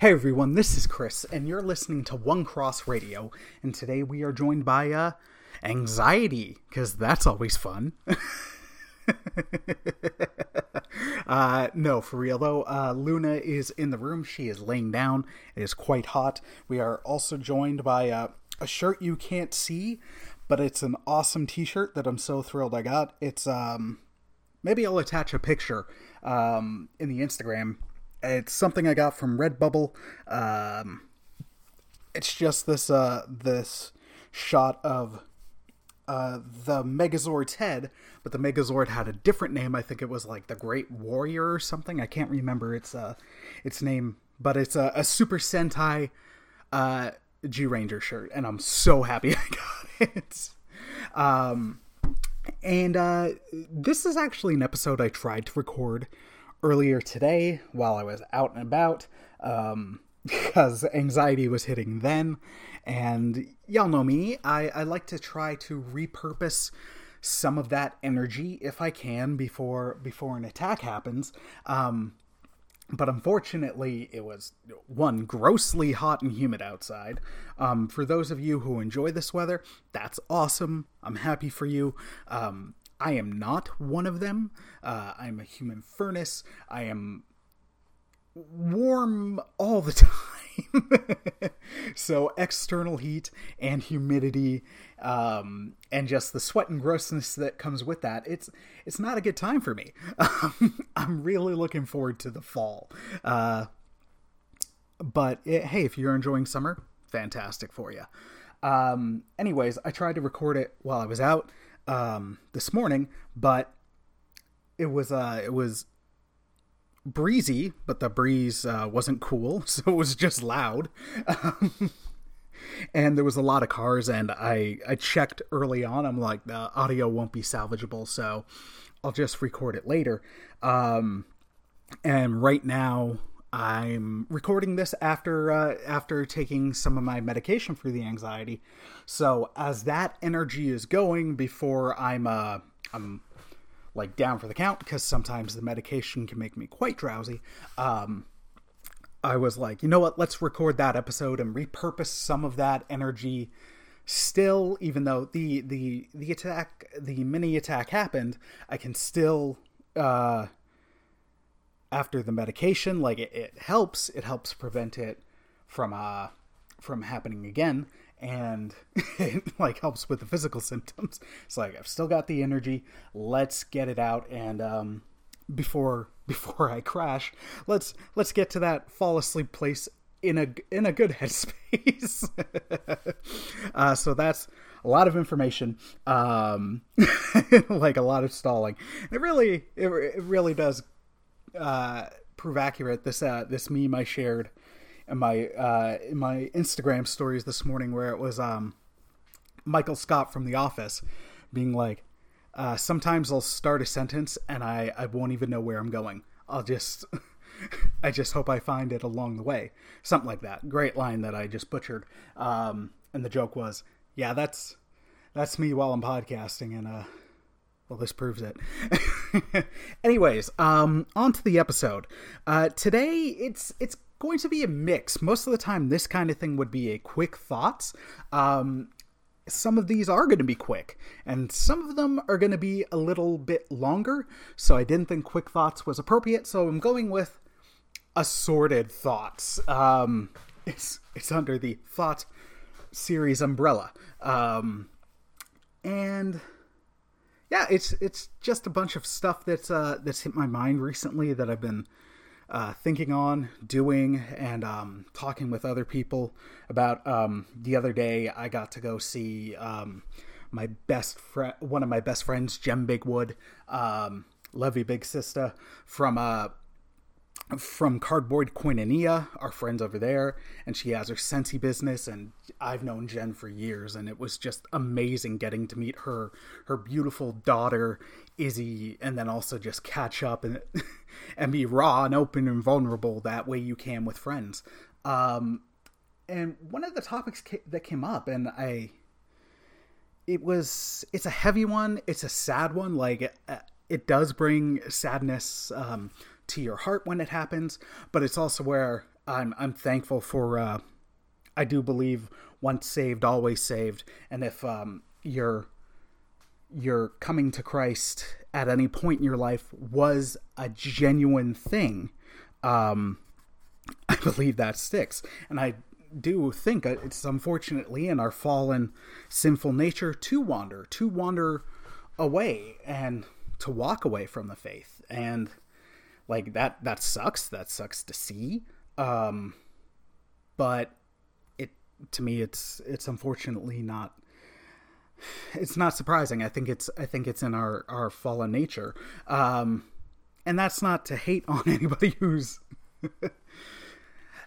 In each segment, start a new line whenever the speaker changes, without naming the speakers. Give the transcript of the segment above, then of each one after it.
Hey everyone, this is Chris, and you're listening to One Cross Radio. And today we are joined by uh, anxiety, because that's always fun. uh, no, for real though, uh, Luna is in the room. She is laying down. It is quite hot. We are also joined by uh, a shirt you can't see, but it's an awesome T-shirt that I'm so thrilled I got. It's um, maybe I'll attach a picture um, in the Instagram. It's something I got from Redbubble. Um, it's just this uh, this shot of uh, the Megazord's head, but the Megazord had a different name. I think it was like the Great Warrior or something. I can't remember its uh, its name, but it's a, a Super Sentai uh, Zyuranger shirt, and I'm so happy I got it. Um, and uh, this is actually an episode I tried to record earlier today while I was out and about um, because anxiety was hitting then. And y'all know me, I, I like to try to repurpose some of that energy if I can before before an attack happens. Um, but unfortunately, it was one grossly hot and humid outside. Um, for those of you who enjoy this weather, that's awesome. I'm happy for you. Um, I am not one of them. Uh, I'm a human furnace. I am warm all the time. so external heat and humidity um, and just the sweat and grossness that comes with that it's it's not a good time for me i'm really looking forward to the fall uh, but it, hey if you're enjoying summer fantastic for you um, anyways i tried to record it while i was out um, this morning but it was uh it was breezy, but the breeze uh, wasn't cool, so it was just loud. and there was a lot of cars, and I I checked early on. I'm like, the audio won't be salvageable, so I'll just record it later. Um, and right now, I'm recording this after uh, after taking some of my medication for the anxiety. So as that energy is going before I'm uh, I'm like down for the count because sometimes the medication can make me quite drowsy. Um, I was like, you know what? Let's record that episode and repurpose some of that energy. Still, even though the the the attack, the mini attack happened, I can still uh, after the medication, like it, it helps. It helps prevent it from uh from happening again and it like helps with the physical symptoms. It's like I've still got the energy. Let's get it out and um, before before I crash, let's let's get to that fall asleep place in a in a good headspace. uh, so that's a lot of information, um, like a lot of stalling. It really it, it really does uh, prove accurate. This uh, this meme I shared in my uh, in my Instagram stories this morning where it was um, Michael Scott from The Office being like, uh, "Sometimes I'll start a sentence and I I won't even know where I'm going. I'll just." I just hope I find it along the way. Something like that. Great line that I just butchered. Um, and the joke was, yeah, that's that's me while I'm podcasting, and uh, well, this proves it. Anyways, um, on to the episode. Uh, today, it's it's going to be a mix. Most of the time, this kind of thing would be a quick thoughts. Um, some of these are going to be quick, and some of them are going to be a little bit longer. So I didn't think quick thoughts was appropriate. So I'm going with assorted thoughts. Um, it's it's under the thought series umbrella, um, and yeah, it's it's just a bunch of stuff that's uh, that's hit my mind recently that I've been uh, thinking on, doing, and um, talking with other people about. Um, the other day, I got to go see um, my best friend, one of my best friends, Jen Bigwood, um, Levy Big Sister, from uh, from Cardboard Koinonia, our friends over there, and she has her Scentsy business, and I've known Jen for years, and it was just amazing getting to meet her, her beautiful daughter Izzy, and then also just catch up and and be raw and open and vulnerable that way you can with friends. Um, and one of the topics that came up, and I, it was it's a heavy one, it's a sad one, like. It, it does bring sadness um, to your heart when it happens, but it's also where I'm I'm thankful for. Uh, I do believe once saved, always saved, and if um, you're you're coming to Christ at any point in your life was a genuine thing, um, I believe that sticks, and I do think it's unfortunately in our fallen, sinful nature to wander, to wander away, and to walk away from the faith, and like that that sucks. That sucks to see. Um, but it to me, it's it's unfortunately not it's not surprising. I think it's I think it's in our our fallen nature, um, and that's not to hate on anybody who's,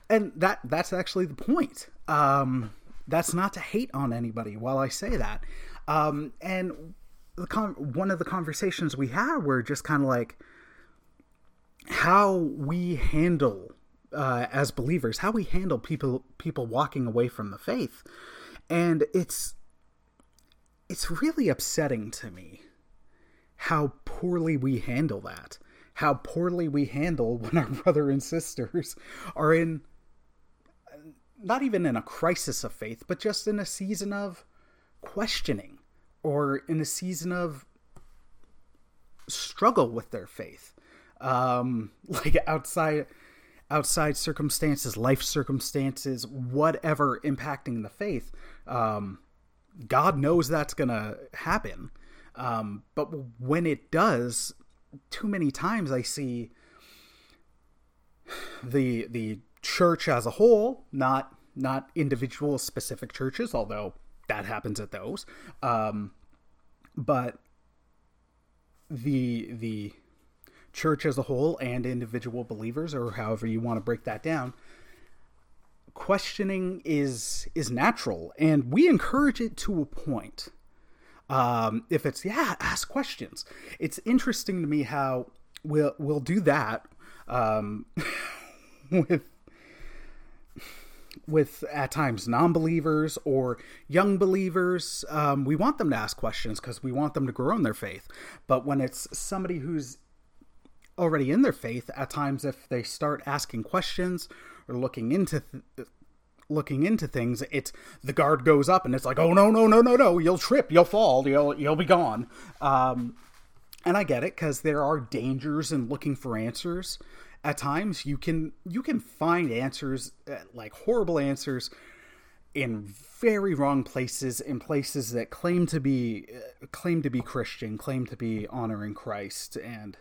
and that that's actually the point. Um, that's not to hate on anybody. While I say that, um, and the con- one of the conversations we had were just kind of like how we handle uh, as believers, how we handle people people walking away from the faith, and it's it's really upsetting to me how poorly we handle that. How poorly we handle when our brother and sisters are in not even in a crisis of faith, but just in a season of questioning or in a season of struggle with their faith. Um, like outside outside circumstances, life circumstances, whatever impacting the faith. Um, God knows that's to happen. Um, but when it does, too many times I see the the church as a whole, not not individual specific churches, although that happens at those. Um, but the the church as a whole and individual believers, or however you want to break that down, questioning is is natural. And we encourage it to a point. Um, if it's yeah ask questions. It's interesting to me how we'll we'll do that um, with with at times non-believers or young believers. Um, we want them to ask questions because we want them to grow in their faith. But when it's somebody who's already in their faith at times if they start asking questions or looking into th- looking into things, it's the guard goes up and it's like, oh no no no no no, you'll trip, you'll fall, you'll you'll be gone. Um, and I get it because there are dangers in looking for answers. At times, you can you can find answers uh, like horrible answers in very wrong places, in places that claim to be uh, claim to be Christian, claim to be honoring Christ, and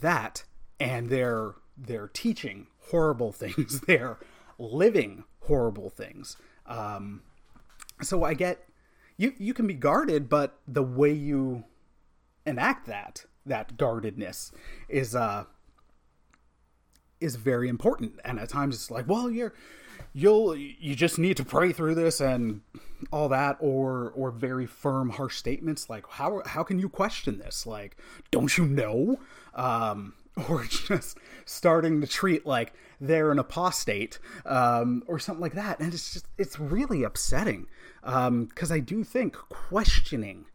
that and they're they're teaching horrible things. they're living horrible things. Um, so I get you you can be guarded, but the way you enact that that guardedness is uh is very important. And at times it's like, well, you're you'll you just need to pray through this and all that or or very firm harsh statements like how how can you question this like don't you know um or just starting to treat like they're an apostate um, or something like that. And it's just it's really upsetting because um, i do think questioning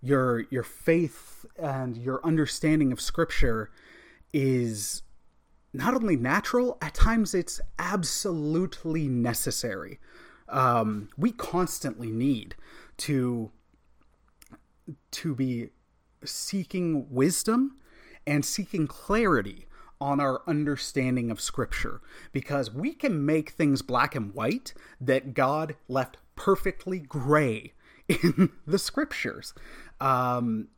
your your faith and your understanding of scripture is not only natural at times it's absolutely necessary. Um, we constantly need to to be seeking wisdom and seeking clarity on our understanding of Scripture because we can make things black and white that God left perfectly gray in the Scriptures. Um,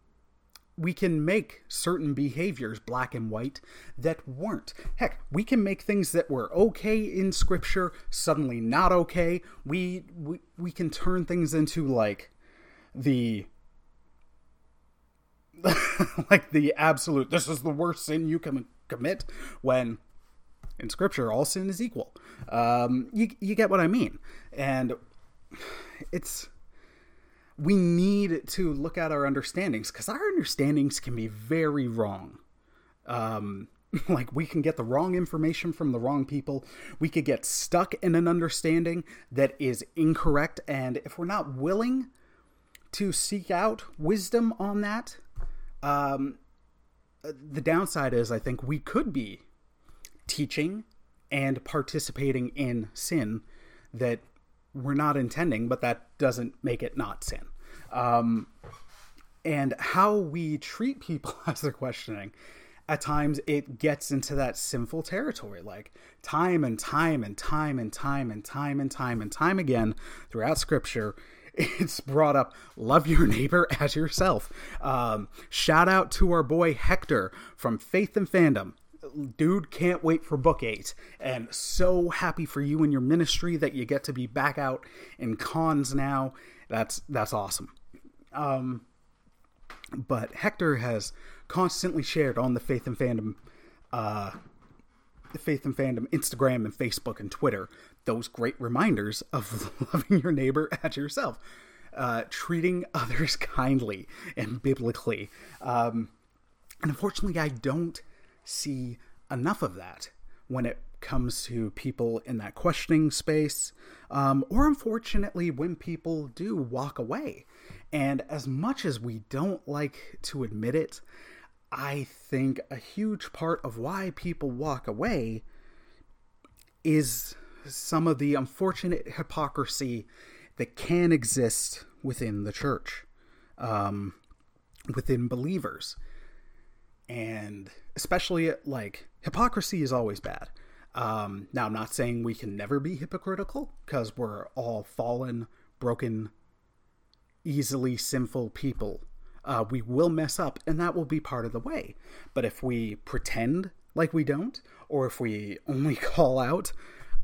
we can make certain behaviors black and white that weren't. Heck, we can make things that were okay in scripture suddenly not okay. We we, we can turn things into like the like the absolute this is the worst sin you can commit when in scripture all sin is equal. Um, you, you get what i mean. And it's we need to look at our understandings because our understandings can be very wrong. Um, like we can get the wrong information from the wrong people. We could get stuck in an understanding that is incorrect. And if we're not willing to seek out wisdom on that um, the downside is, I think we could be teaching and participating in sin that we're not intending, but that doesn't make it not sin. Um, and how we treat people as they're questioning at times it gets into that sinful territory like time and time and time and time and time and time and time again throughout scripture it's brought up love your neighbor as yourself. Um, shout out to our boy hector from faith and fandom. Dude can't wait for book eight. And so happy for you and your ministry that you get to be back out in cons now. That's that's awesome. Um, but hector has constantly shared on the Faith and Fandom, uh, Faith and Fandom Instagram and Facebook and Twitter those great reminders of loving your neighbor as yourself, uh, treating others kindly and biblically. Um, and unfortunately, I don't see enough of that when it comes to people in that questioning space, um, or unfortunately, when people do walk away. And as much as we don't like to admit it, I think a huge part of why people walk away is some of the unfortunate hypocrisy that can exist within the church, um, within believers. And especially like hypocrisy is always bad. Um, now, I'm not saying we can never be hypocritical because we're all fallen, broken, easily sinful people uh, we will mess up, and that will be part of the way. But if we pretend like we don't, or if we only call out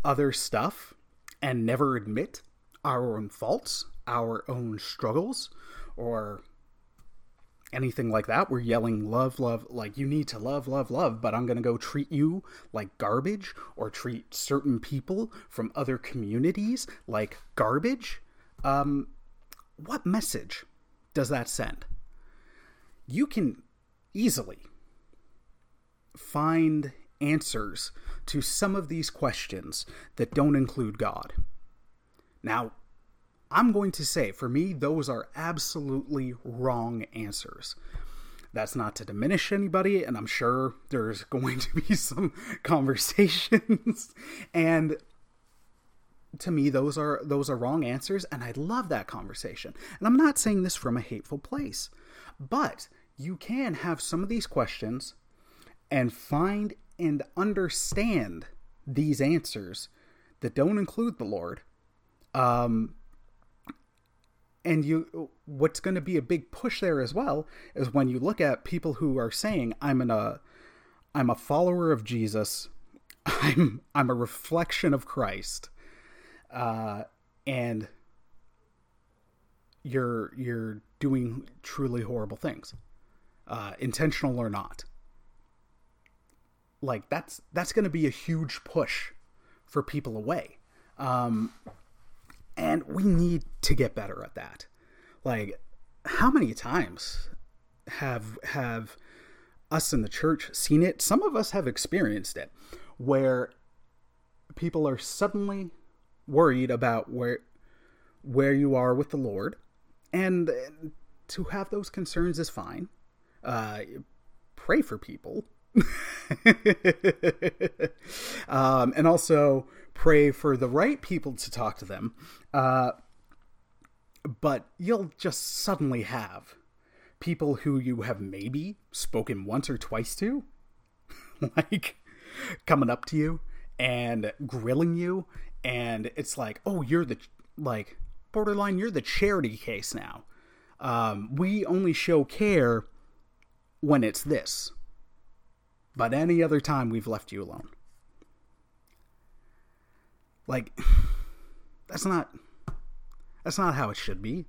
other stuff and never admit our own faults, our own struggles, or anything like that. We're yelling love, love, like you need to love, love, love, but I'm going to go treat you like garbage or treat certain people from other communities like garbage. Um, what message does that send? You can easily find answers to some of these questions that don't include God. Now, I'm going to say, for me, those are absolutely wrong answers. That's not to diminish anybody, and I'm sure there's going to be some conversations. and to me, those are those are wrong answers, and I love that conversation. And I'm not saying this from a hateful place, but you can have some of these questions and find and understand these answers that don't include the Lord. Um, and you, what's going to be a big push there as well is when you look at people who are saying, "I'm uh, I'm a follower of Jesus. I'm I'm a reflection of Christ," uh, and you're you're doing truly horrible things uh, intentional or not. Like that's that's going to be a huge push for people away, um, and we need to get better at that. Like, how many times have have us in the church seen it? Some of us have experienced it, where people are suddenly worried about where where you are with the Lord, and to have those concerns is fine uh, pray for people. um, and also pray for the right people to talk to them. Uh, but you'll just suddenly have people who you have maybe spoken once or twice to, like coming up to you and grilling you. And it's like, oh, you're the, like, borderline, you're the charity case now. Um, we only show care when it's this. But any other time, we've left you alone. Like, that's not. That's not how it should be.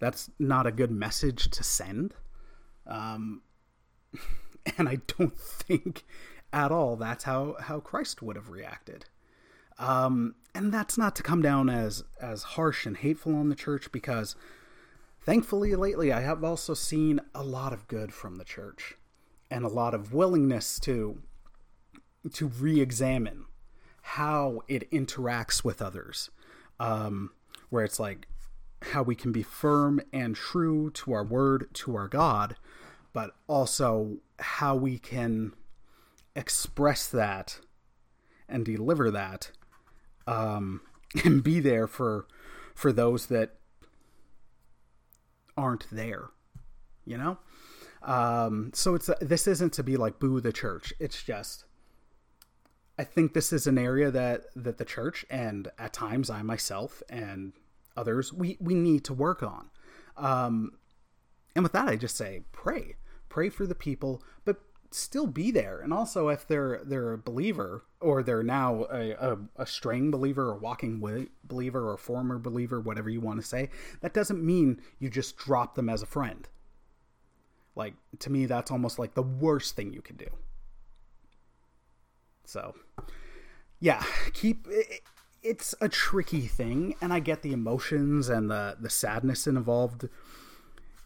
That's not a good message to send. Um, and I don't think at all that's how, how Christ would have reacted. Um, and that's not to come down as as harsh and hateful on the church because Thankfully, lately, I have also seen a lot of good from the church and a lot of willingness to to re-examine how it interacts with others um, where it's like how we can be firm and true to our word to our god but also how we can express that and deliver that um, and be there for for those that aren't there you know? Um, so it's this isn't to be like boo the church. It's just i think this is an area that that the church and at times i myself and others we we need to work on. Um, and with that i just say pray. Pray for the people but still be there. And also if they're they're a believer or they're now a, a, a straying believer or walking with believer or former believer whatever you want to say that doesn't mean you just drop them as a friend. Like to me that's almost like the worst thing you can do. So yeah keep it, it's a tricky thing and i get the emotions and the the sadness involved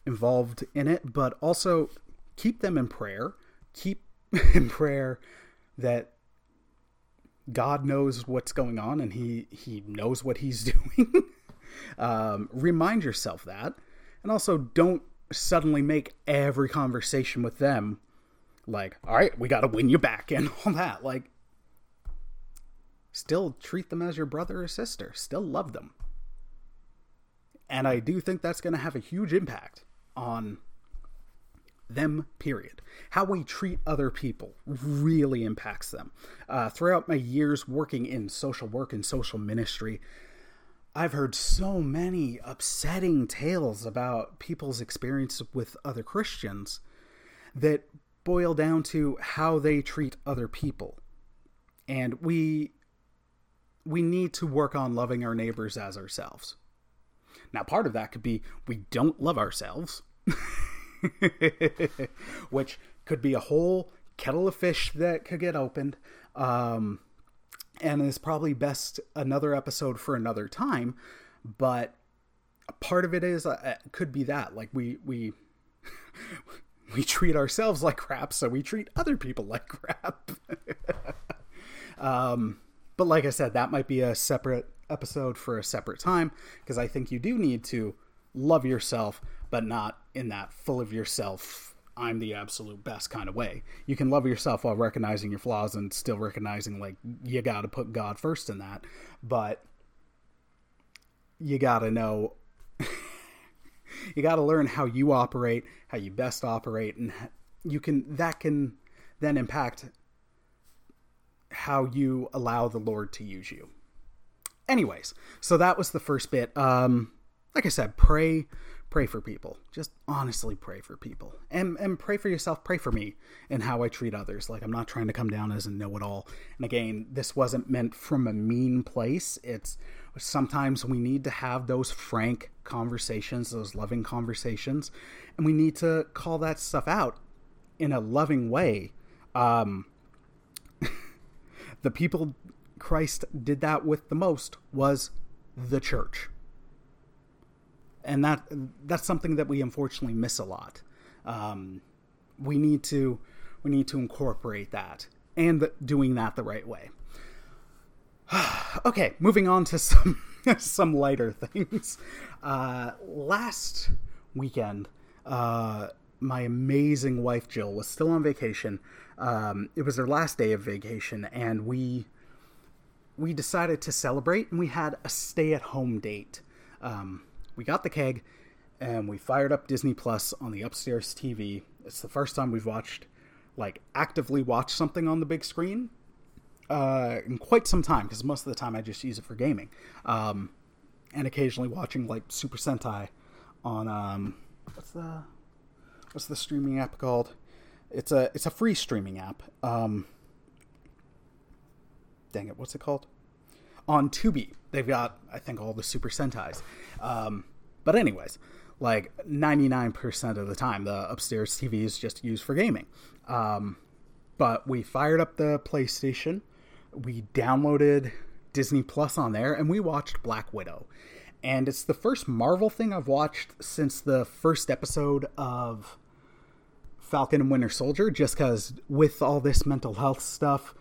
involved in it but also keep them in prayer keep in prayer that God knows what's going on and he he knows what he's doing. um, remind yourself that, and also don't suddenly make every conversation with them like, all right, we got to win you back and all that. Like, still treat them as your brother or sister. Still love them. And I do think that's going to have a huge impact on them, period. How we treat other people really impacts them. Uh, throughout my years working in social work and social ministry, I've heard so many upsetting tales about people's experience with other Christians that boil down to how they treat other people. And we we need to work on loving our neighbors as ourselves. Now, part of that could be we don't love ourselves. which could be a whole kettle of fish that could get opened. Um, and is probably best another episode for another time. But part of it is uh, could be that like we we we treat ourselves like crap, so we treat other people like crap. um, but like I said, that might be a separate episode for a separate time because I think you do need to love yourself, but not in that full of yourself, I'm the absolute best kind of way. You can love yourself while recognizing your flaws and still recognizing, like, you got to put God first in that. But you got to know, you got to learn how you operate, how you best operate, and you can, that can then impact how you allow the Lord to use you. Anyways, so that was the first bit. Um, like I said, pray pray for people. Just honestly pray for people. And and pray for yourself, pray for me and how I treat others. Like I'm not trying to come down as a know-it-all. And again, this wasn't meant from a mean place. It's sometimes we need to have those frank conversations, those loving conversations, and we need to call that stuff out in a loving way. Um the people Christ did that with the most was the church and that that's something that we unfortunately miss a lot. Um, we need to we need to incorporate that and doing that the right way. okay, moving on to some some lighter things. Uh, last weekend, uh, my amazing wife Jill was still on vacation. Um, it was her last day of vacation, and we we decided to celebrate, and we had a stay at home date. Um, we got the keg and we fired up Disney Plus on the upstairs TV. It's the first time we've watched, like, actively watched something on the big screen uh, in quite some time because most of the time I just use it for gaming. Um, and occasionally watching, like, Super Sentai on, um, what's the, what's the streaming app called? It's a, it's a free streaming app. Um, dang it, what's it called? On Tubi. They've got, I think, all the Super Sentais. Um, but anyways, like 99% of the time, the upstairs TV is just used for gaming. Um, but we fired up the PlayStation, we downloaded Disney Plus on there, and we watched Black Widow. And it's the first Marvel thing I've watched since the first episode of Falcon and Winter Soldier, just because with all this mental health stuff,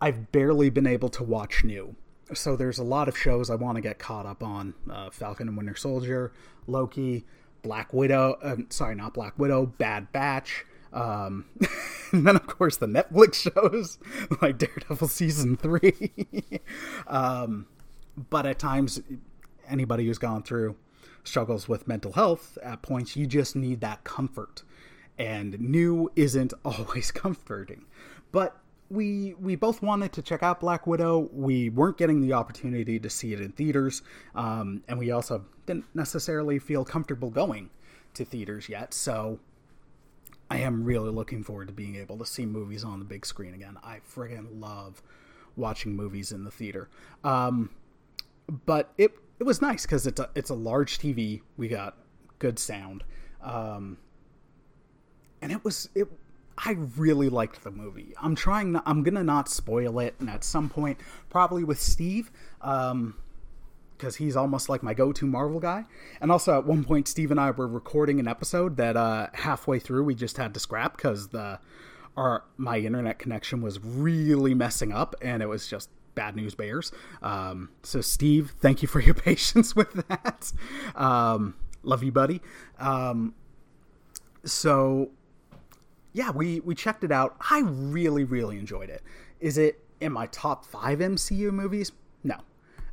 I've barely been able to watch new so there's a lot of shows I want to get caught up on: uh, Falcon and Winter Soldier, Loki, Black Widow. Uh, sorry, not Black Widow. Bad Batch. Um, and then, of course, the Netflix shows like Daredevil season three. um, but at times, anybody who's gone through struggles with mental health, at points, you just need that comfort. And new isn't always comforting. But we we both wanted to check out Black Widow. We weren't getting the opportunity to see it in theaters, um, and we also didn't necessarily feel comfortable going to theaters yet. So I am really looking forward to being able to see movies on the big screen again. I friggin' love watching movies in the theater. Um, but it it was nice because it's a it's a large TV. We got good sound, um, and it was it. I really liked the movie. I'm trying. Not, I'm gonna not spoil it, and at some point, probably with Steve, um, because he's almost like my go-to Marvel guy. And also, at one point, Steve and I were recording an episode that uh, halfway through we just had to scrap because the our my internet connection was really messing up, and it was just bad news bears. Um, so, Steve, thank you for your patience with that. Um, love you, buddy. Um, so, yeah, we we checked it out. I really, really enjoyed it. Is it in my top five MCU movies? No.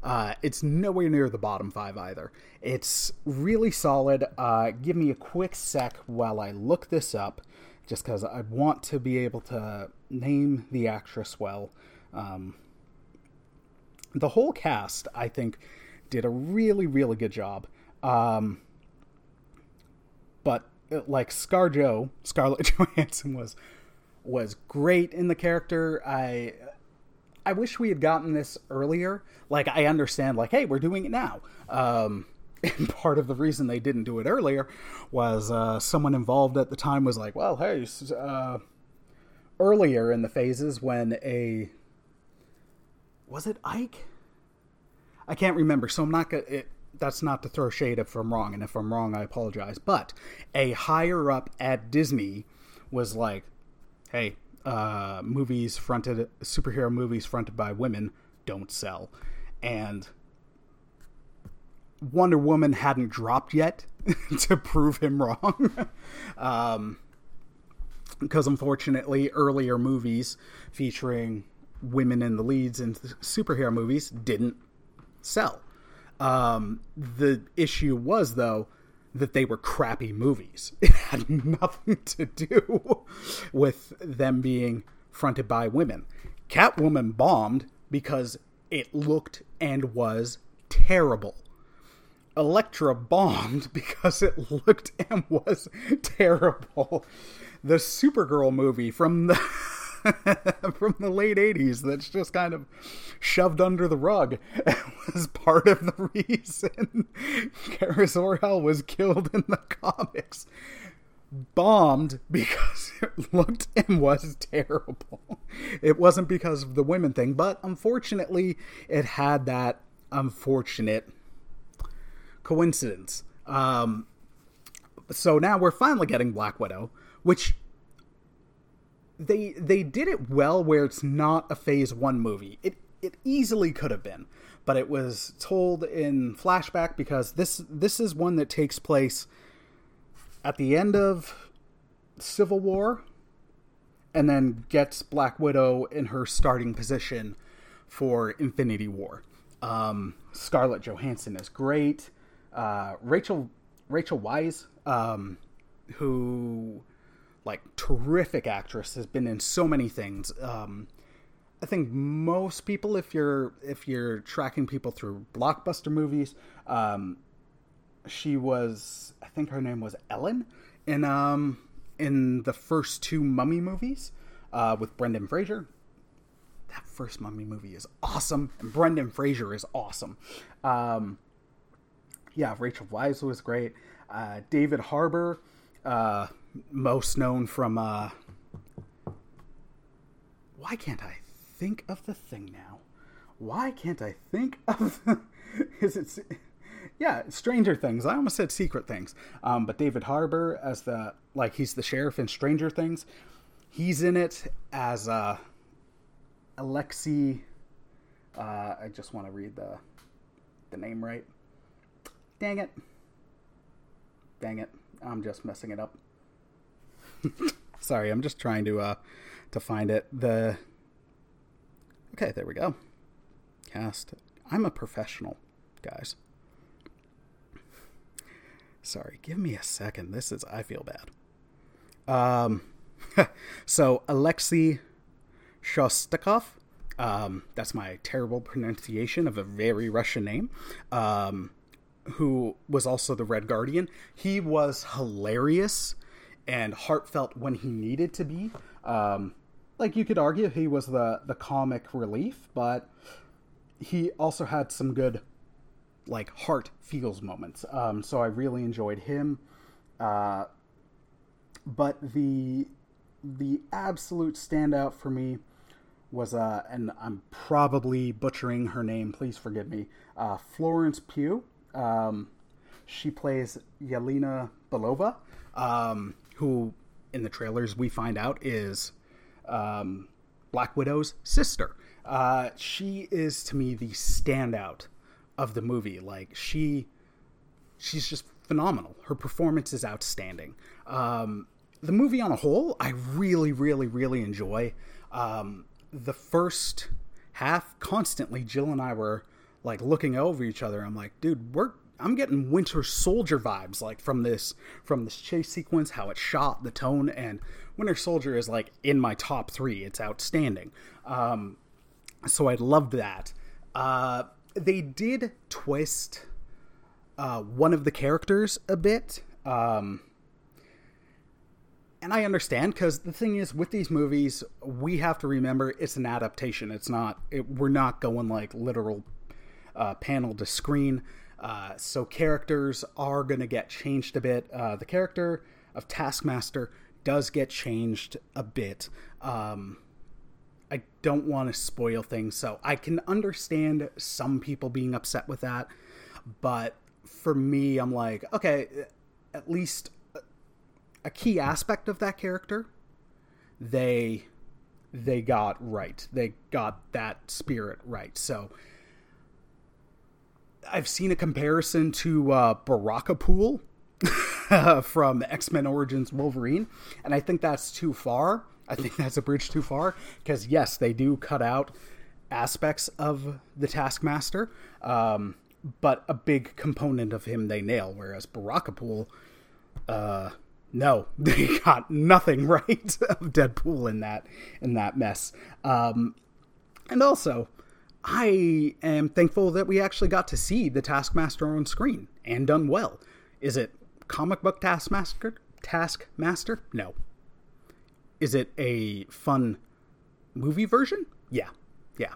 Uh, it's nowhere near the bottom five either. It's really solid. Uh, give me a quick sec while I look this up, just because I want to be able to name the actress well. Um, the whole cast, I think, did a really, really good job. Um, but like ScarJo, Scarlett Johansson was was great in the character. I I wish we had gotten this earlier. Like I understand, like hey, we're doing it now. Um, and part of the reason they didn't do it earlier was uh, someone involved at the time was like, well, hey, uh, earlier in the phases when a was it Ike? I can't remember, so I'm not gonna. It, that's not to throw shade if I'm wrong, and if I'm wrong, I apologize. But a higher up at Disney was like, "Hey, uh, movies fronted superhero movies fronted by women don't sell," and Wonder Woman hadn't dropped yet to prove him wrong. um, because unfortunately, earlier movies featuring women in the leads in superhero movies didn't sell. Um, the issue was though that they were crappy movies. It had nothing to do with them being fronted by women. Catwoman bombed because it looked and was terrible. Elektra bombed because it looked and was terrible. The Supergirl movie from the from the late 80s that's just kind of shoved under the rug was part of the reason Kara Zor-El was killed in the comics. Bombed because it looked and was terrible. It wasn't because of the women thing, but unfortunately, it had that unfortunate coincidence. Um, so now we're finally getting Black Widow, which they they did it well where it's not a phase 1 movie. It it easily could have been, but it was told in flashback because this this is one that takes place at the end of Civil War and then gets Black Widow in her starting position for Infinity War. Um, Scarlett Johansson is great. Uh, Rachel Rachel Weisz, um, who like terrific actress, has been in so many things. Um, I think most people, if you're if you're tracking people through blockbuster movies, um, she was I think her name was Ellen in um in the first two Mummy movies uh, with Brendan Fraser. That first Mummy movie is awesome, and Brendan Fraser is awesome. Um, yeah, Rachel Weisz was great. Uh, David Harbour, uh, most known from. Uh, why can't I think of the thing now? Why can't I think of? The, is it? Yeah, Stranger Things. I almost said Secret Things. Um, but David Harbour as the like he's the sheriff in Stranger Things. He's in it as uh, Alexei. Uh, I just want to read the the name right. Dang it. Dang it. I'm just messing it up. Sorry, I'm just trying to uh to find it. The Okay, there we go. Cast. I'm a professional, guys. Sorry, give me a second. This is I feel bad. Um so Alexei Shostakov um, that's my terrible pronunciation of a very Russian name. Um, who was also the Red Guardian. He was hilarious and heartfelt when he needed to be. Um, like you could argue he was the the comic relief, but he also had some good like heart feels moments. Um, so I really enjoyed him. Uh, but the the absolute standout for me was uh, and I'm probably butchering her name. Please forgive me. Uh, Florence Pugh. Um, she plays Yelena Belova, um, who in the trailers we find out is um, Black Widow's sister. Uh, she is to me the standout of the movie. Like she, she's just phenomenal. Her performance is outstanding. Um, the movie on a whole, I really, really, really enjoy. Um, the first half, constantly, Jill and I were like looking over each other. I'm like, dude, we're I'm getting Winter Soldier vibes like from this from this chase sequence, how it shot, the tone, and Winter Soldier is like in my top three. It's outstanding. Um, so I loved that. Uh, they did twist uh, one of the characters a bit. Um, and I understand because the thing is, with these movies, we have to remember it's an adaptation. It's not, it, we're not going like literal uh, panel to screen. Uh, so characters are going to get changed a bit. Uh, the character of Taskmaster does get changed a bit. Um, I don't want to spoil things, so I can understand some people being upset with that. But for me, I'm like, okay, at least a key aspect of that character, they they got right. They got that spirit right. So I've seen a comparison to uh, Barakapool from X Men Origins Wolverine, and I think that's too far. I think that's a bridge too far because yes, they do cut out aspects of the Taskmaster, um, but a big component of him they nail. Whereas Barakapool, uh, no, they got nothing right of Deadpool in that in that mess. Um, and also, I am thankful that we actually got to see the Taskmaster on screen and done well. Is it comic book Taskmaster? Taskmaster? No. Is it a fun movie version? Yeah, yeah.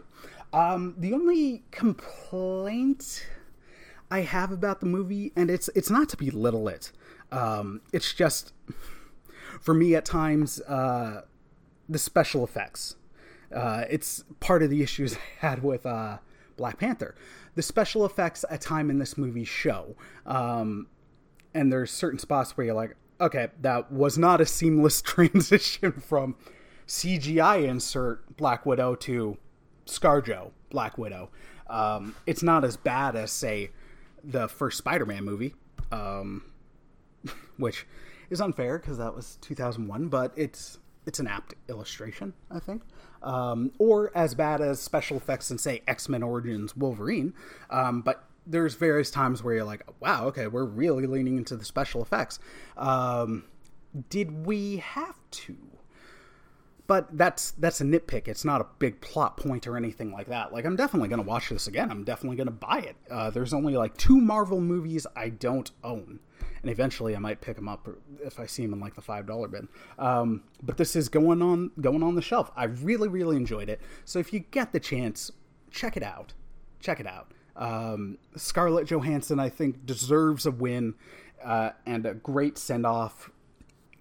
Um, the only complaint I have about the movie, and it's it's not to belittle it. Um, it's just for me at times uh, the special effects uh, it's part of the issues I had with uh, Black Panther. The special effects at time in this movie show, um, and there's certain spots where you're like, okay, that was not a seamless transition from CGI insert Black Widow to ScarJo Black Widow. Um, it's not as bad as say the first Spider-Man movie, um, which is unfair because that was 2001, but it's it's an apt illustration, I think um, or as bad as special effects in say X Men Origins Wolverine. Um, but there's various times where you're like, wow, okay, we're really leaning into the special effects. Um, did we have to? But that's that's a nitpick. It's not a big plot point or anything like that. Like I'm definitely gonna watch this again. I'm definitely gonna buy it. Uh, there's only like two Marvel movies I don't own and eventually I might pick them up if I see them in like the five dollar bin. Um, but this is going on going on the shelf. I really really enjoyed it. So if you get the chance, check it out. Check it out. Um, Scarlett Johansson, I think, deserves a win uh, and a great send off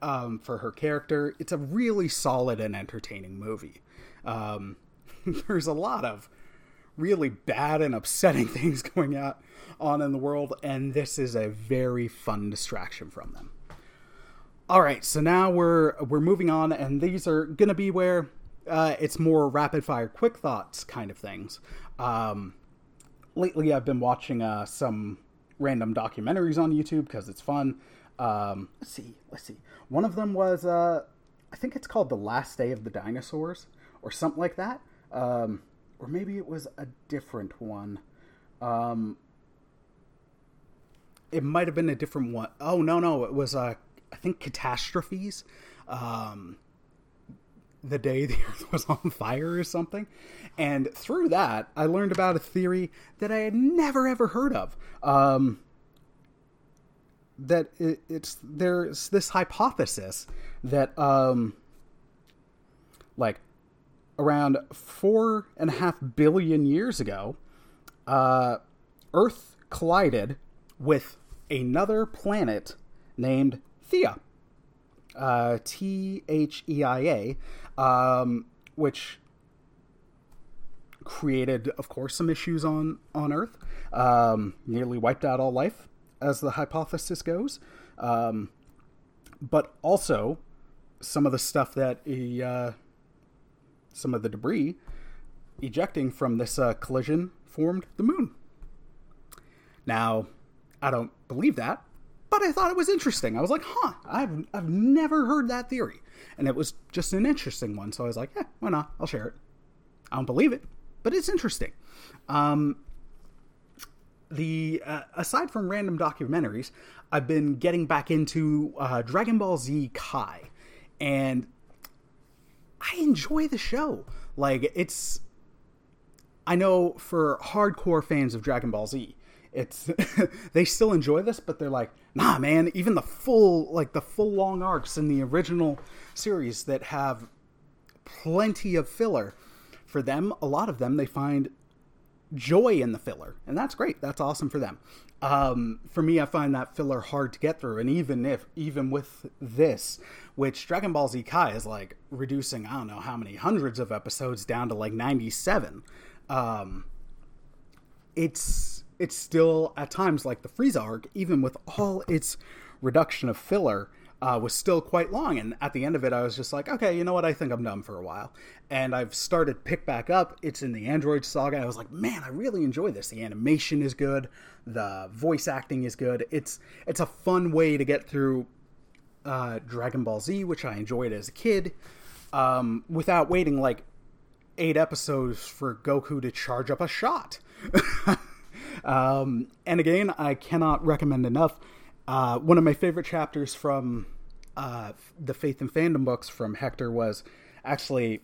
um, for her character. It's a really solid and entertaining movie. Um, there's a lot of really bad and upsetting things going on in the world, and this is a very fun distraction from them. All right, so now we're we're moving on, and these are to be where uh, it's more rapid fire, quick thoughts kind of things. Um, lately, I've been watching uh, some random documentaries on YouTube because it's fun. Um, let's see, let's see. One of them was uh, I think it's called The Last Day of the Dinosaurs or something like that. Um, or maybe it was a different one. Um, it might have been a different one. Oh no, no, it was uh, I think catastrophes. Um, the day the earth was on fire or something. And through that, I learned about a theory that I had never ever heard of. Um, that it, it's there's this hypothesis that um, like around four and a half billion years ago, uh, Earth collided with another planet named Theia. Uh, T H E I A, um, which created, of course, some issues on on Earth. Um, nearly wiped out all life, as the hypothesis goes. Um, but also, some of the stuff that uh, some of the debris ejecting from this uh, collision formed the moon. Now, I don't believe that, but I thought it was interesting. I was like, huh, I've, I've never heard that theory. And it was just an interesting one. So I was like, yeah, why not? I'll share it. I don't believe it, but it's interesting. Um, the uh, aside from random documentaries, I've been getting back into uh, Dragon Ball Z Kai, and I enjoy the show. Like it's, I know for hardcore fans of Dragon Ball Z, it's they still enjoy this, but they're like, nah, man. Even the full like the full long arcs in the original series that have plenty of filler. For them, a lot of them they find joy in the filler, and that's great. That's awesome for them. Um, for me, I find that filler hard to get through, and even if even with this, which Dragon Ball Z Kai is like reducing, I don't know how many hundreds of episodes down to like ninety seven. Um, it's it's still at times like the Frieza arc, even with all its reduction of filler, uh, was still quite long. And at the end of it, I was just like, okay, you know what? I think I'm done for a while. And I've started pick back up. It's in the Android saga. I was like, man, I really enjoy this. The animation is good. The voice acting is good. It's it's a fun way to get through uh, Dragon Ball Z, which I enjoyed as a kid, um, without waiting like eight episodes for Goku to charge up a shot. um, and again, I cannot recommend enough. Uh, one of my favorite chapters from uh, the Faith and Fandom books from Hector was actually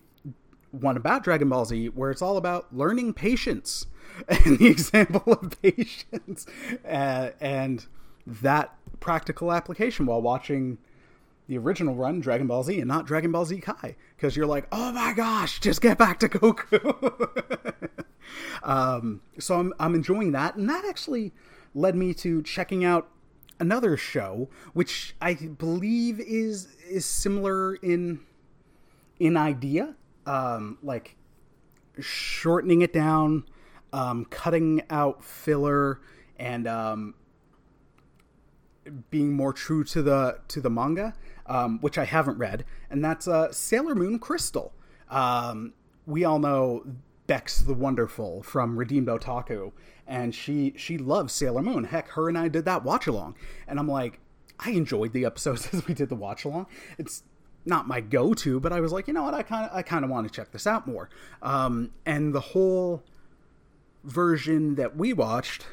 one about Dragon Ball Z, where it's all about learning patience and the example of patience uh, and that practical application while watching the original run Dragon Ball Z and not Dragon Ball Z Kai because you're like, oh my gosh, just get back to Goku. um, so I'm I'm enjoying that, and that actually led me to checking out another show, which I believe is is similar in in idea, um, like shortening it down, um, cutting out filler, and um, being more true to the to the manga um, which I haven't read, and that's uh, Sailor Moon Crystal. Um, we all know Bex the Wonderful from Redeemed Otaku, and she she loves Sailor Moon. Heck, her and I did that watch along, and I'm like, I enjoyed the episodes as we did the watch along. It's not my go-to, but I was like, you know what, I kind of I kind of want to check this out more. Um, and the whole version that we watched,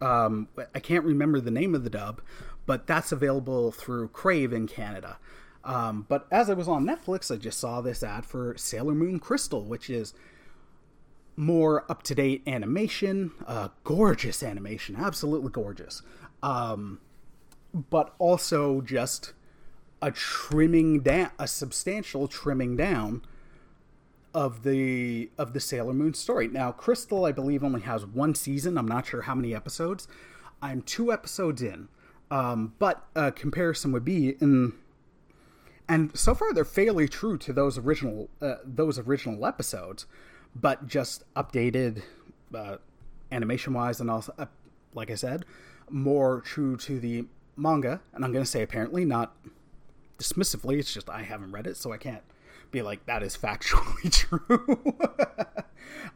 um, I can't remember the name of the dub, but that's available through Crave in Canada. Um, but as I was on Netflix, I just saw this ad for Sailor Moon Crystal, which is more up to date animation, uh, gorgeous animation, absolutely gorgeous. Um, but also just a trimming down, a substantial trimming down of the of the Sailor Moon story. Now, Crystal, I believe, only has one season. I'm not sure how many episodes. I'm two episodes in. Um, but a comparison would be in, and so far they're fairly true to those original uh, those original episodes, but just updated uh, animation wise, and also, uh, like I said, more true to the manga. And I'm going to say apparently not dismissively. It's just I haven't read it, so I can't be like that is factually true.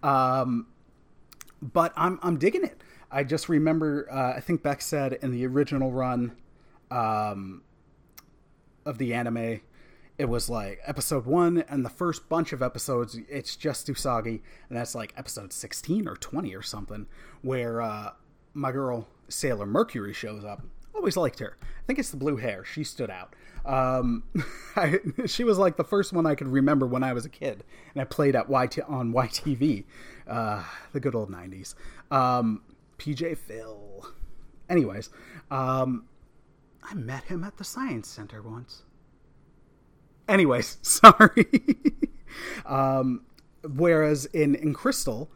um, but I'm I'm digging it. I just remember, uh, I think Bex said in the original run um, of the anime, it was like episode one and the first bunch of episodes it's just usagi and that's like episode 16 or 20 or something where uh, my girl sailor mercury shows up. Always liked her. I think it's the blue hair. She stood out. Um, I, she was like the first one i could remember when i was a kid and i played at YT, on ytv uh, the good old 90s um, pj phil. Anyways um, i met him at the science center once Anyways, sorry. um, whereas in in Crystal,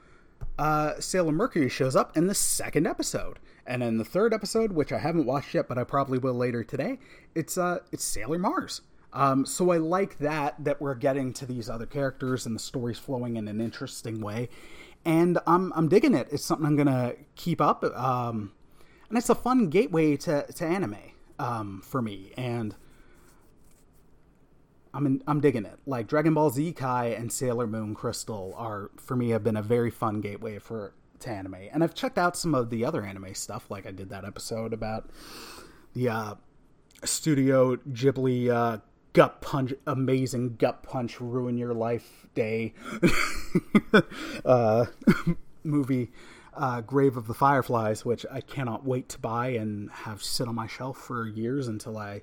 uh, Sailor Mercury shows up in the second episode, and in the third episode, which I haven't watched yet, but I probably will later today, it's uh, it's Sailor Mars. Um, so I like that that we're getting to these other characters and the story's flowing in an interesting way, and I'm I'm digging it. It's something I'm gonna keep up, um, and it's a fun gateway to to anime um, for me. And I'm in, I'm digging it. Like Dragon Ball Z Kai and Sailor Moon Crystal are for me have been a very fun gateway for to anime. And I've checked out some of the other anime stuff. Like I did that episode about the uh, Studio Ghibli uh, gut punch, amazing gut punch, ruin your life day uh, movie. Uh, Grave of the Fireflies, which I cannot wait to buy and have sit on my shelf for years until I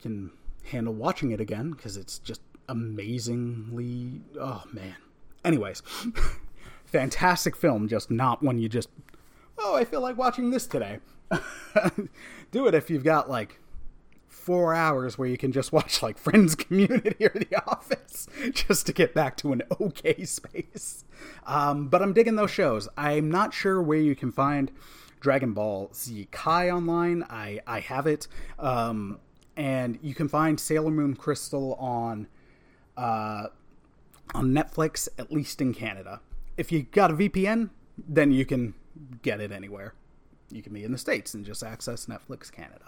can handle watching it again because it's just amazingly. Oh man. Anyways, fantastic film. Just not one you just. Oh, I feel like watching this today. Do it if you've got like four hours where you can just watch like Friends, Community, or The Office just to get back to an okay space. Um, but I'm digging those shows. I'm not sure where you can find Dragon Ball Z Kai online. I I have it. Um, and you can find Sailor Moon Crystal on uh, on Netflix, at least in Canada. If you got a VPN, then you can get it anywhere. You can be in the states and just access Netflix Canada.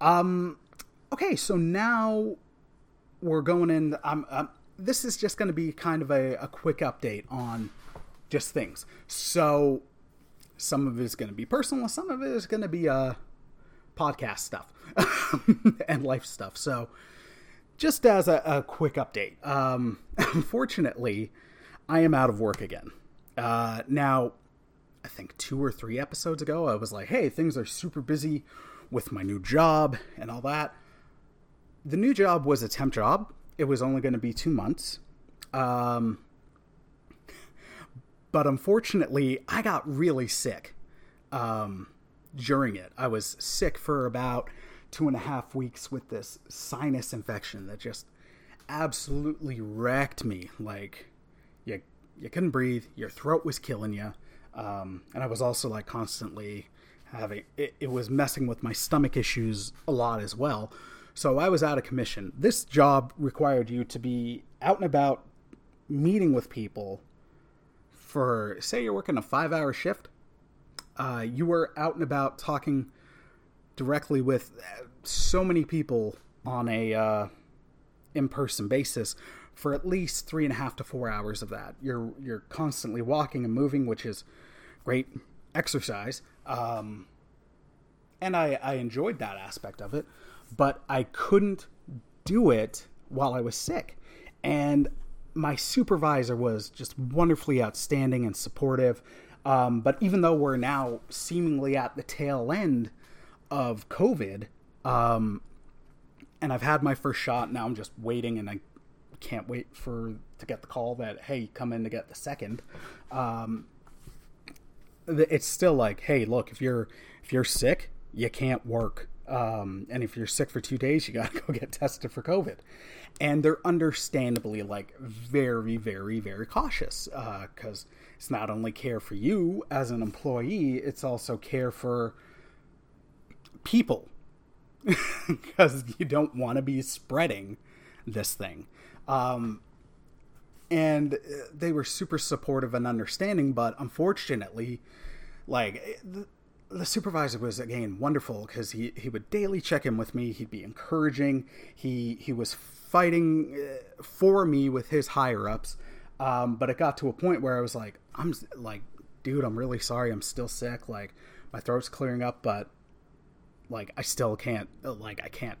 Um, okay, so now we're going in. Um, um this is just going to be kind of a, a quick update on just things. So some of it is going to be personal, some of it is going to be uh, podcast stuff and life stuff. So, just as a, a quick update, um, unfortunately, I am out of work again. Uh, now, I think two or three episodes ago, I was like, hey, things are super busy with my new job and all that. The new job was a temp job, it was only going to be two months. Um, but unfortunately, I got really sick. Um, during it. I was sick for about two and a half weeks with this sinus infection that just absolutely wrecked me. Like, you, you couldn't breathe, your throat was killing you. Um, and I was also like constantly having it, it was messing with my stomach issues a lot as well. So I was out of commission. This job required you to be out and about meeting with people for, say, you're working a five hour shift uh, you were out and about talking directly with so many people on a uh, in-person basis for at least three and a half to four hours of that. You're you're constantly walking and moving, which is great exercise. Um, and I, I enjoyed that aspect of it, but I couldn't do it while I was sick. And my supervisor was just wonderfully outstanding and supportive. Um, but even though we're now seemingly at the tail end of COVID, um, and I've had my first shot, now I'm just waiting, and I can't wait for to get the call that hey, come in to get the second. Um, it's still like, hey, look, if you're if you're sick, you can't work. Um, and if you're sick for two days, you got to go get tested for COVID. And they're understandably like very, very, very cautious because uh, it's not only care for you as an employee, it's also care for people because you don't want to be spreading this thing. Um, and they were super supportive and understanding, but unfortunately, like the, the supervisor was again wonderful because he, he would daily check in with me. He'd be encouraging. He he was fighting uh, for me with his higher ups um, but it got to a point where I was like, I'm like, dude, I'm really sorry. I'm still sick. Like, my throat's clearing up, but like, I still can't, like, I can't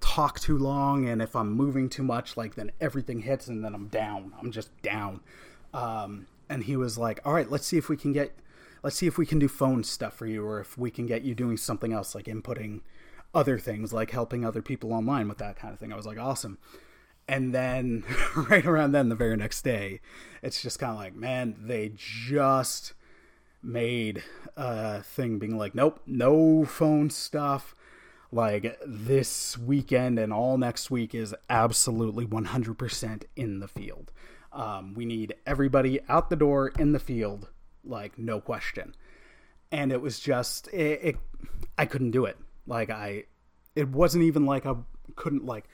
talk too long and if I'm moving too much, like then everything hits and then I'm down. I'm just down. Um, and he was like, "All right, let's see if we can get, let's see if we can do phone stuff for you, or if we can get you doing something else, like inputting other things, like helping other people online with that kind of thing." I was like, "Awesome." And then right around then, the very next day, it's just kind of like, man, they just made a thing being like, nope, no phone stuff. Like this weekend and all next week is absolutely 100% in the field. Um, we need everybody out the door in the field, like no question. And it was just, it, it I couldn't do it. Like I, it wasn't even like I couldn't like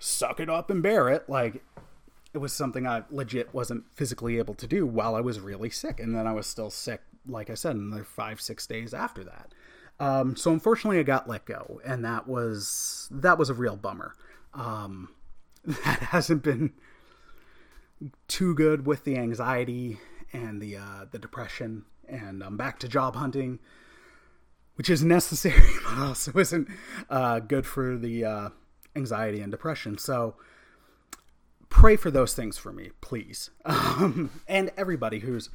suck it up and bear it. Like it was something I legit wasn't physically able to do while I was really sick. And then I was still sick, like I said, in the five, six days after that. Um, so unfortunately, I got let go, and that was that was a real bummer. Um, that hasn't been too good with the anxiety and the uh, the depression, and I'm back to job hunting, which is necessary, but also isn't uh, good for the uh, anxiety and depression. So pray for those things for me, please, um, and everybody who's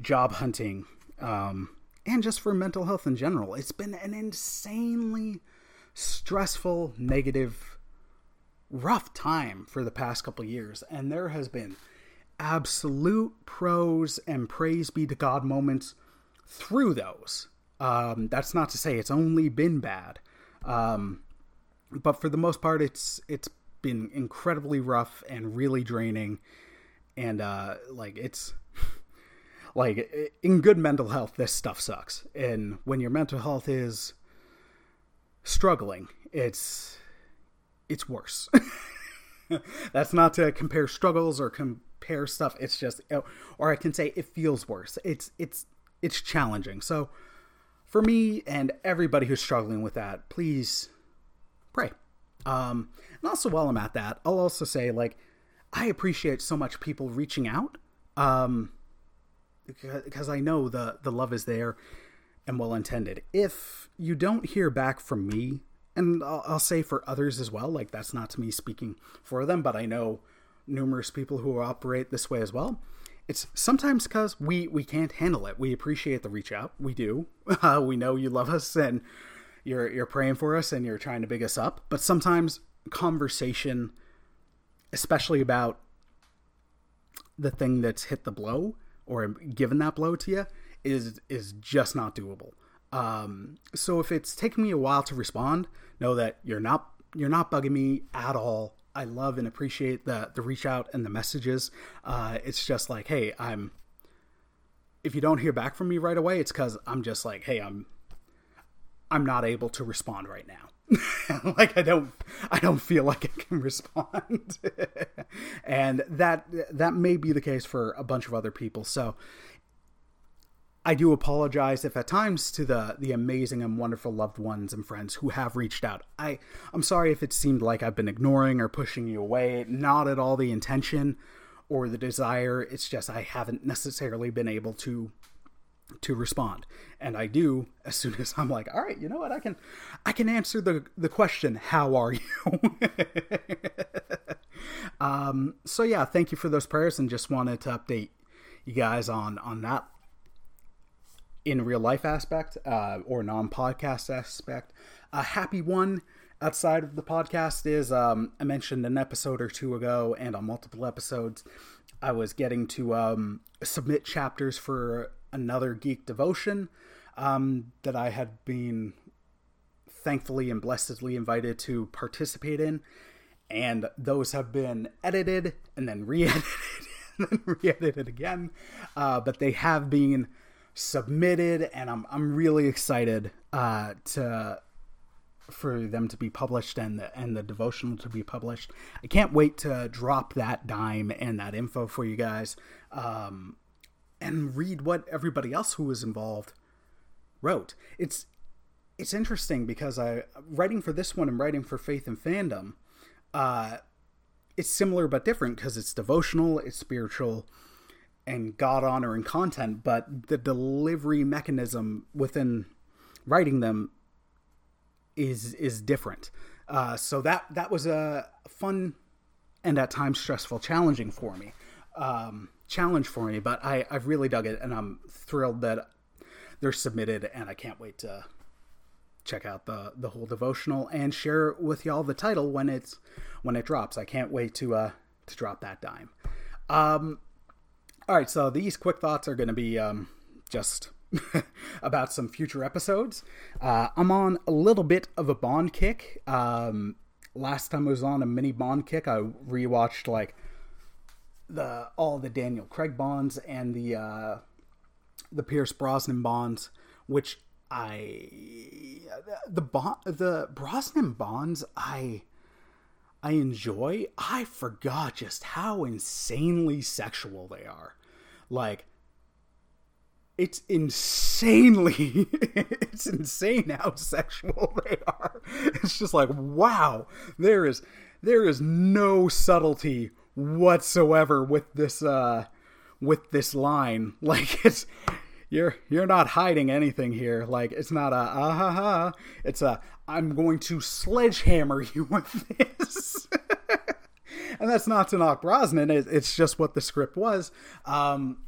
job hunting. Um, and just for mental health in general. It's been an insanely stressful, negative, rough time for the past couple years, and there has been absolute pros and praise be to God moments through those. Um, that's not to say it's only been bad, um, but for the most part, it's it's been incredibly rough and really draining, and uh, like it's like in good mental health this stuff sucks. And when your mental health is struggling it's it's worse. That's not to compare struggles or compare stuff. It's just or i can say it feels worse. It's it's it's challenging. So for me and everybody who's struggling with that please pray um and also while i'm at that i'll also say like i appreciate so much people reaching out um because I know the the love is there and well intended. If you don't hear back from me, and I'll, I'll, say for others as well, like that's not me speaking for them, but I know numerous people who operate this way as well. It's sometimes because we we can't handle it. We appreciate the reach out, we do. Uh, we know you love us and you're you're praying for us and you're trying to big us up, but sometimes conversation, especially about the thing that's hit the blow or given that blow to you is is just not doable. Um, so if it's taking me a while to respond, know that you're not you're not bugging me at all. I love and appreciate the the reach out and the messages. Uh, it's just like, hey, I'm. If you don't hear back from me right away, it's because I'm just like, hey, I'm. I'm not able to respond right now. like I don't, I don't feel like I can respond, and that that may be the case for a bunch of other people. So I do apologize if at times to the the amazing and wonderful loved ones and friends who have reached out. I I'm sorry if it seemed like I've been ignoring or pushing you away. Not at all the intention or the desire. It's just I haven't necessarily been able to to respond. And I do as soon as I'm like, all right, you know what? I can I can answer the the question, how are you? um so yeah, thank you for those prayers and just wanted to update you guys on on that in real life aspect uh, or non podcast aspect. A happy one outside of the podcast is um, I mentioned an episode or two ago, and on multiple episodes, I was getting to um, submit chapters for another geek devotion um, that I had been thankfully and blessedly invited to participate in. And those have been edited and then re edited and then re edited again. Uh, but they have been submitted, and I'm I'm really excited uh, to for them to be published and the and the devotional to be published. I can't wait to drop that dime and that info for you guys, um, and read what everybody else who was involved wrote. It's it's interesting because I writing for this one and writing for Faith and Fandom. Uh, it's similar but different because it's devotional, it's spiritual, and God honoring content, but the delivery mechanism within writing them is is different. Uh, so that that was a fun and at times stressful, challenging for me, um, challenge for me. But I I've really dug it, and I'm thrilled that they're submitted, and I can't wait to check out the the whole devotional and share with y'all the title when it's when it drops. I can't wait to uh to drop that dime. Um, all right, so these quick thoughts are going to be um, just about some future episodes. Uh, I'm on a little bit of a Bond kick. Um, last time I was on a mini Bond kick, I rewatched like the all the Daniel Craig Bonds and the uh, the Pierce Brosnan Bonds, which I the bond the Brosnan Bonds I I enjoy. I forgot just how insanely sexual they are. Like it's insanely it's insane how sexual they are it's just like wow there is there is no subtlety whatsoever with this uh with this line. Like it's you're you're not hiding anything here. Like it's not a ah ha ha it's a i'm going to sledgehammer you with this. And that's not to knock brosnan. It's just what the script was. Um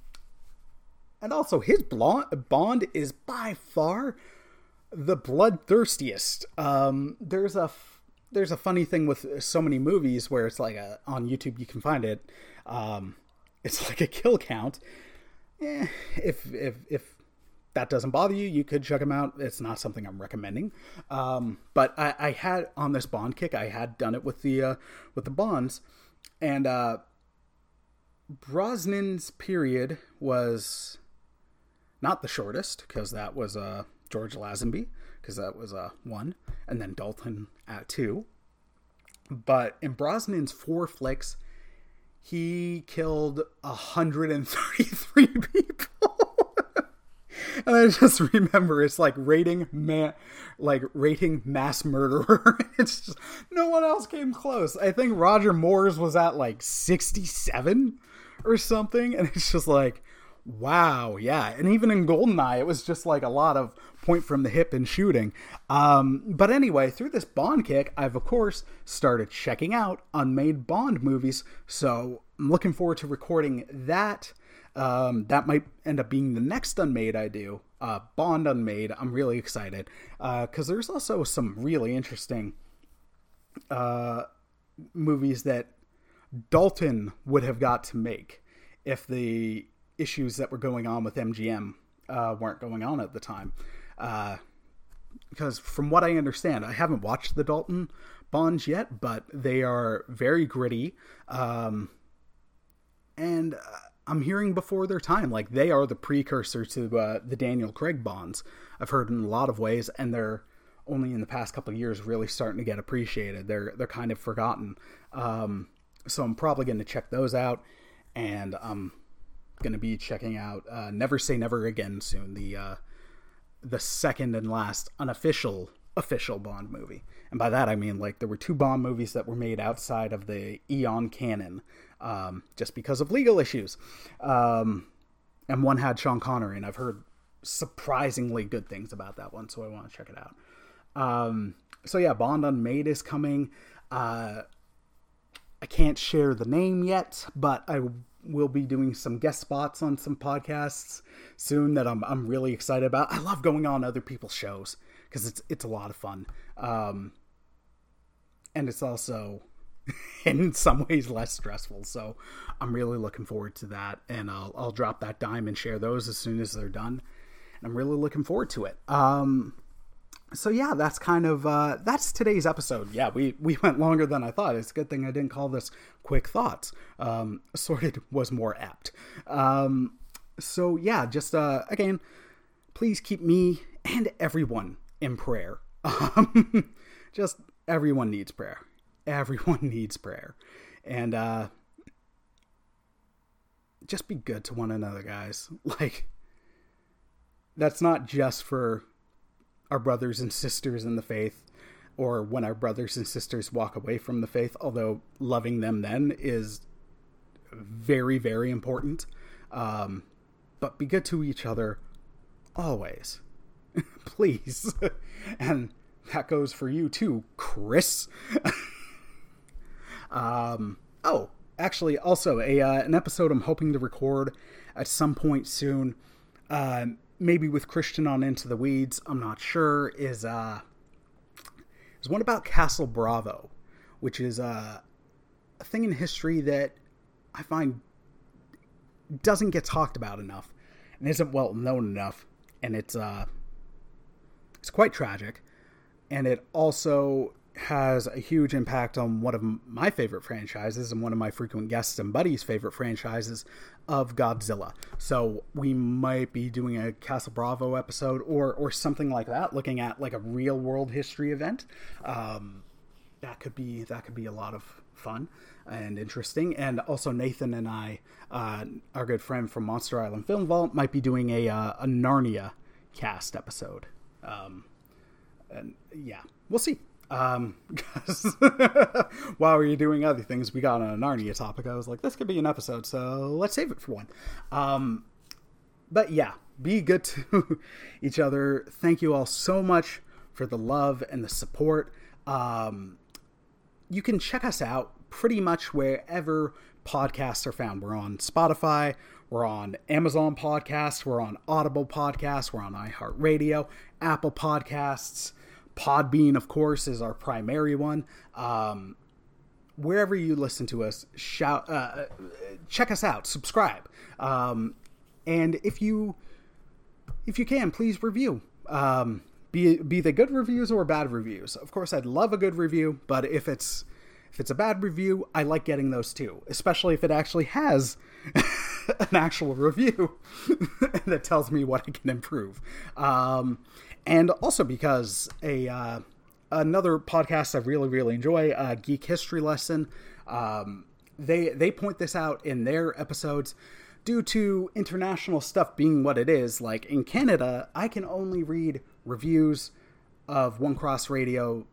and also, his blonde, Bond is by far the bloodthirstiest. Um, there's a there's a funny thing with so many movies where it's like a, on YouTube you can find it. Um, it's like a kill count. Eh, if if if that doesn't bother you, you could check them out. It's not something I'm recommending. Um, but I, I, had on this Bond kick, I had done it with the uh, with the Bonds, and uh, Brosnan's period was not the shortest, because that was uh, George Lazenby, because that was uh, one, and then Dalton at two. But in Brosnan's four flicks, he killed 133 people. and I just remember it's like rating man, like rating mass murderer. it's just no one else came close. I think Roger Moore's was at like 67 or something, and it's just like Wow, yeah. And even in Goldeneye, it was just like a lot of point from the hip and shooting. Um, but anyway, through this Bond kick, I've of course started checking out unmade Bond movies. So I'm looking forward to recording that. Um, that might end up being the next unmade I do. Uh, Bond unmade. I'm really excited because uh, there's also some really interesting uh, movies that Dalton would have got to make if the issues that were going on with MGM uh, weren't going on at the time. Uh, because from what I understand, I haven't watched the Dalton Bonds yet, but they are very gritty. Um, and uh, I'm hearing before their time, like they are the precursor to uh, the Daniel Craig Bonds. I've heard in a lot of ways, and they're only in the past couple of years really starting to get appreciated. They're they're kind of forgotten. Um, so I'm probably going to check those out, and um, going to be checking out uh, Never Say Never Again soon, the uh, the second and last unofficial official Bond movie. And by that I mean like there were two Bond movies that were made outside of the Eon canon, um, just because of legal issues. Um, and one had Sean Connery, and I've heard surprisingly good things about that one, so I want to check it out. Um, so yeah, Bond Unmade is coming. Uh, I can't share the name yet, but I will be doing some guest spots on some podcasts soon that I'm I'm really excited about. I love going on other people's shows because it's it's a lot of fun, um, and it's also in some ways less stressful. So I'm really looking forward to that, and I'll I'll drop that dime and share those as soon as they're done. And I'm really looking forward to it. Um, so yeah, that's kind of uh, that's today's episode. Yeah, we we went longer than I thought. It's a good thing I didn't call this quick thoughts. Um, sorted was more apt. Um, so yeah, just uh, again, please keep me and everyone in prayer. Um, just everyone needs prayer. Everyone needs prayer, and uh, just be good to one another, guys. Like that's not just for our brothers and sisters in the faith or when our brothers and sisters walk away from the faith, although loving them then is very, very important. Um, but be good to each other always. Please. and that goes for you too, Chris. um, oh, actually, also a uh, an episode I'm hoping to record at some point soon. Uh, maybe with Christian on Into the Weeds. I'm not sure. Is uh, is one about Castle Bravo, which is uh, a thing in history that I find doesn't get talked about enough and isn't well known enough, and it's uh, it's quite tragic, and it also has a huge impact on one of my favorite franchises and one of my frequent guests and buddies' favorite franchises of Godzilla. So we might be doing a Castle Bravo episode or or something like that, looking at like a real world history event. Um, that could be that could be a lot of fun and interesting. And also Nathan and I, uh, our good friend from Monster Island Film Vault, might be doing a uh, a Narnia cast episode. Um, and yeah, we'll see. Um, while we were doing other things, we got on a Narnia topic. I was like, this could be an episode, so let's save it for one. Um, but yeah, be good to each other. Thank you all so much for the love and the support. Um, you can check us out pretty much wherever podcasts are found. We're on Spotify, we're on Amazon Podcasts, we're on Audible Podcasts, we're on iHeartRadio, Apple Podcasts. Podbean, of course, is our primary one. Um, wherever you listen to us, shout, uh, check us out, subscribe, um, and if you if you can, please review. Um, be be they good reviews or bad reviews. Of course, I'd love a good review, but if it's if it's a bad review, I like getting those too, especially if it actually has an actual review that tells me what I can improve. Um, and also because a uh, another podcast I really really enjoy, uh, Geek History Lesson, um, they they point this out in their episodes. Due to international stuff being what it is, like in Canada, I can only read reviews of One Cross Radio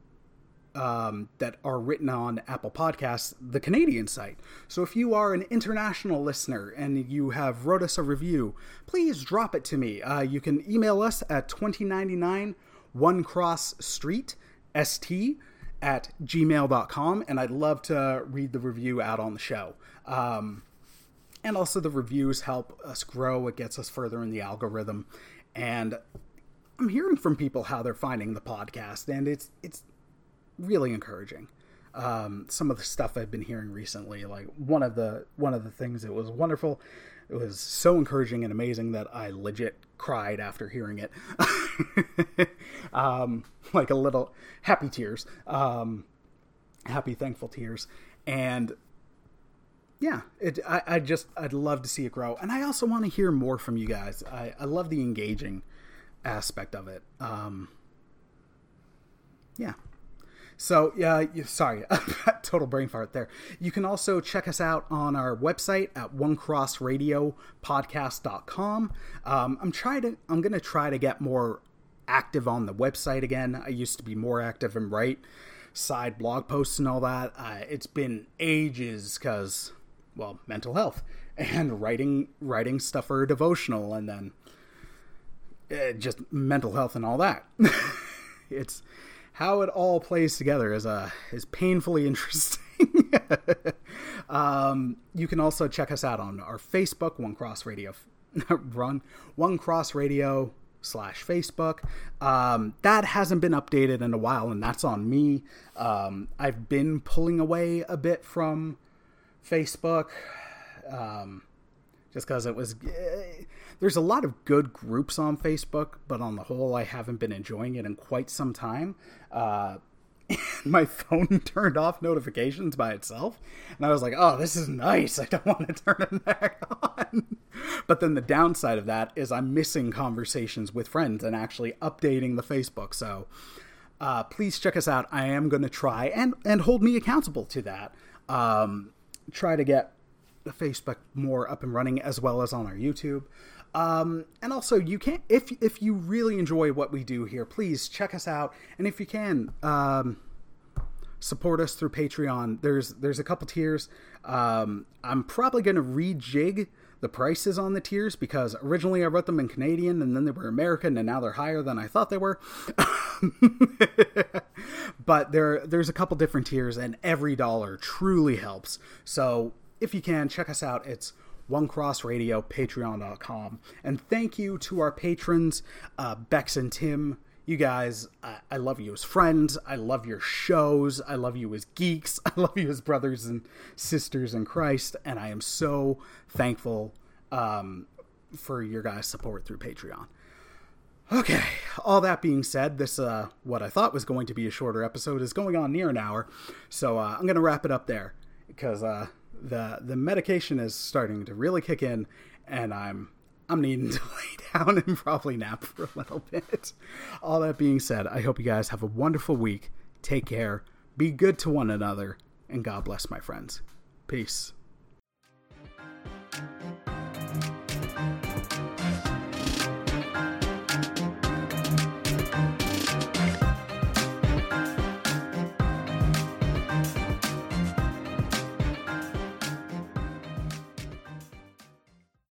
um, that are written on Apple Podcasts, the Canadian site. So if you are an international listener and you have wrote us a review, please drop it to me. Uh, you can email us at 2099 One Cross Street ST at gmail.com, and I'd love to read the review out on the show. Um, and also, the reviews help us grow, it gets us further in the algorithm. And I'm hearing from people how they're finding the podcast, and it's it's really encouraging. Um, some of the stuff I've been hearing recently, like one of the one of the things that was wonderful, it was so encouraging and amazing that I legit cried after hearing it, um, like a little happy tears, um, happy thankful tears, and yeah, it, I, I just I'd love to see it grow, and I also want to hear more from you guys. I, I love the engaging aspect of it. Um, yeah, so yeah, sorry, total brain fart there. You can also check us out on our website at onecrossradiopodcast.com. Um, I'm trying to, I'm gonna try to get more active on the website again. I used to be more active and write side blog posts and all that. Uh, it's been ages because, well, mental health and writing writing stuff for devotional and then uh, just mental health and all that. it's how it all plays together is uh, is painfully interesting. um, you can also check us out on our Facebook, One Cross Radio, run One Cross Radio slash Facebook. Um, that hasn't been updated in a while, and that's on me. Um, I've been pulling away a bit from Facebook. Um, just because it was. There's a lot of good groups on Facebook, but on the whole, I haven't been enjoying it in quite some time. Uh, my phone turned off notifications by itself, and I was like, "Oh, this is nice. I don't want to turn it back on." but then the downside of that is I'm missing conversations with friends and actually updating the Facebook. So uh, please check us out. I am going to try and and hold me accountable to that. Um, try to get the Facebook more up and running as well as on our YouTube. Um, and also, you can if if you really enjoy what we do here, please check us out. And if you can, um, support us through Patreon. There's there's a couple tiers. Um, I'm probably going to rejig the prices on the tiers because originally I wrote them in Canadian and then they were American and now they're higher than I thought they were. but there there's a couple different tiers and every dollar truly helps. So if you can check us out, it's one cross radio patreon.com and thank you to our patrons uh, bex and tim you guys, I, I, love you as friends. I love your shows. I love you as geeks. I love you as brothers and sisters in Christ. And I am so thankful um, for your guys' support through Patreon. Okay, all that being said, this, uh, what I thought was going to be a shorter episode, is going on near an hour. So uh, I'm going to wrap it up there because uh, the, the medication is starting to really kick in and I'm I'm needing to lay down and probably nap for a little bit. All that being said, I hope you guys have a wonderful week. Take care, be good to one another, and God bless my friends. Peace.